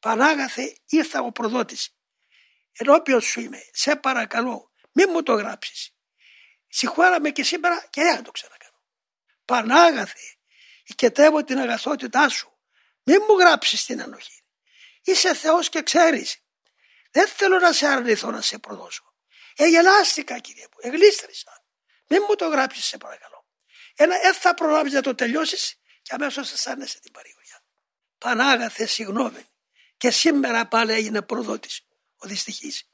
Πανάγαθε ήρθα ο προδότης. Ενώπιον σου είμαι. Σε παρακαλώ. Μην μου το γράψεις. Συγχώραμε και σήμερα και δεν θα το ξανακάνω. Πανάγαθε. Οικετεύω την αγαθότητά σου. Μην μου γράψεις την ανοχή. Είσαι Θεός και ξέρεις. Δεν θέλω να σε αρνηθώ να σε προδώσω. Εγελάστηκα κύριε μου. Εγλίστρισα. Μην μου το γράψεις σε παρακαλώ. Ένα δεν θα προλάβεις να το τελειώσεις και αμέσως αισθάνεσαι την παρηγοριά. Πανάγαθε συγγνώμη. Και σήμερα πάλι έγινε προδότης ο δυστυχής.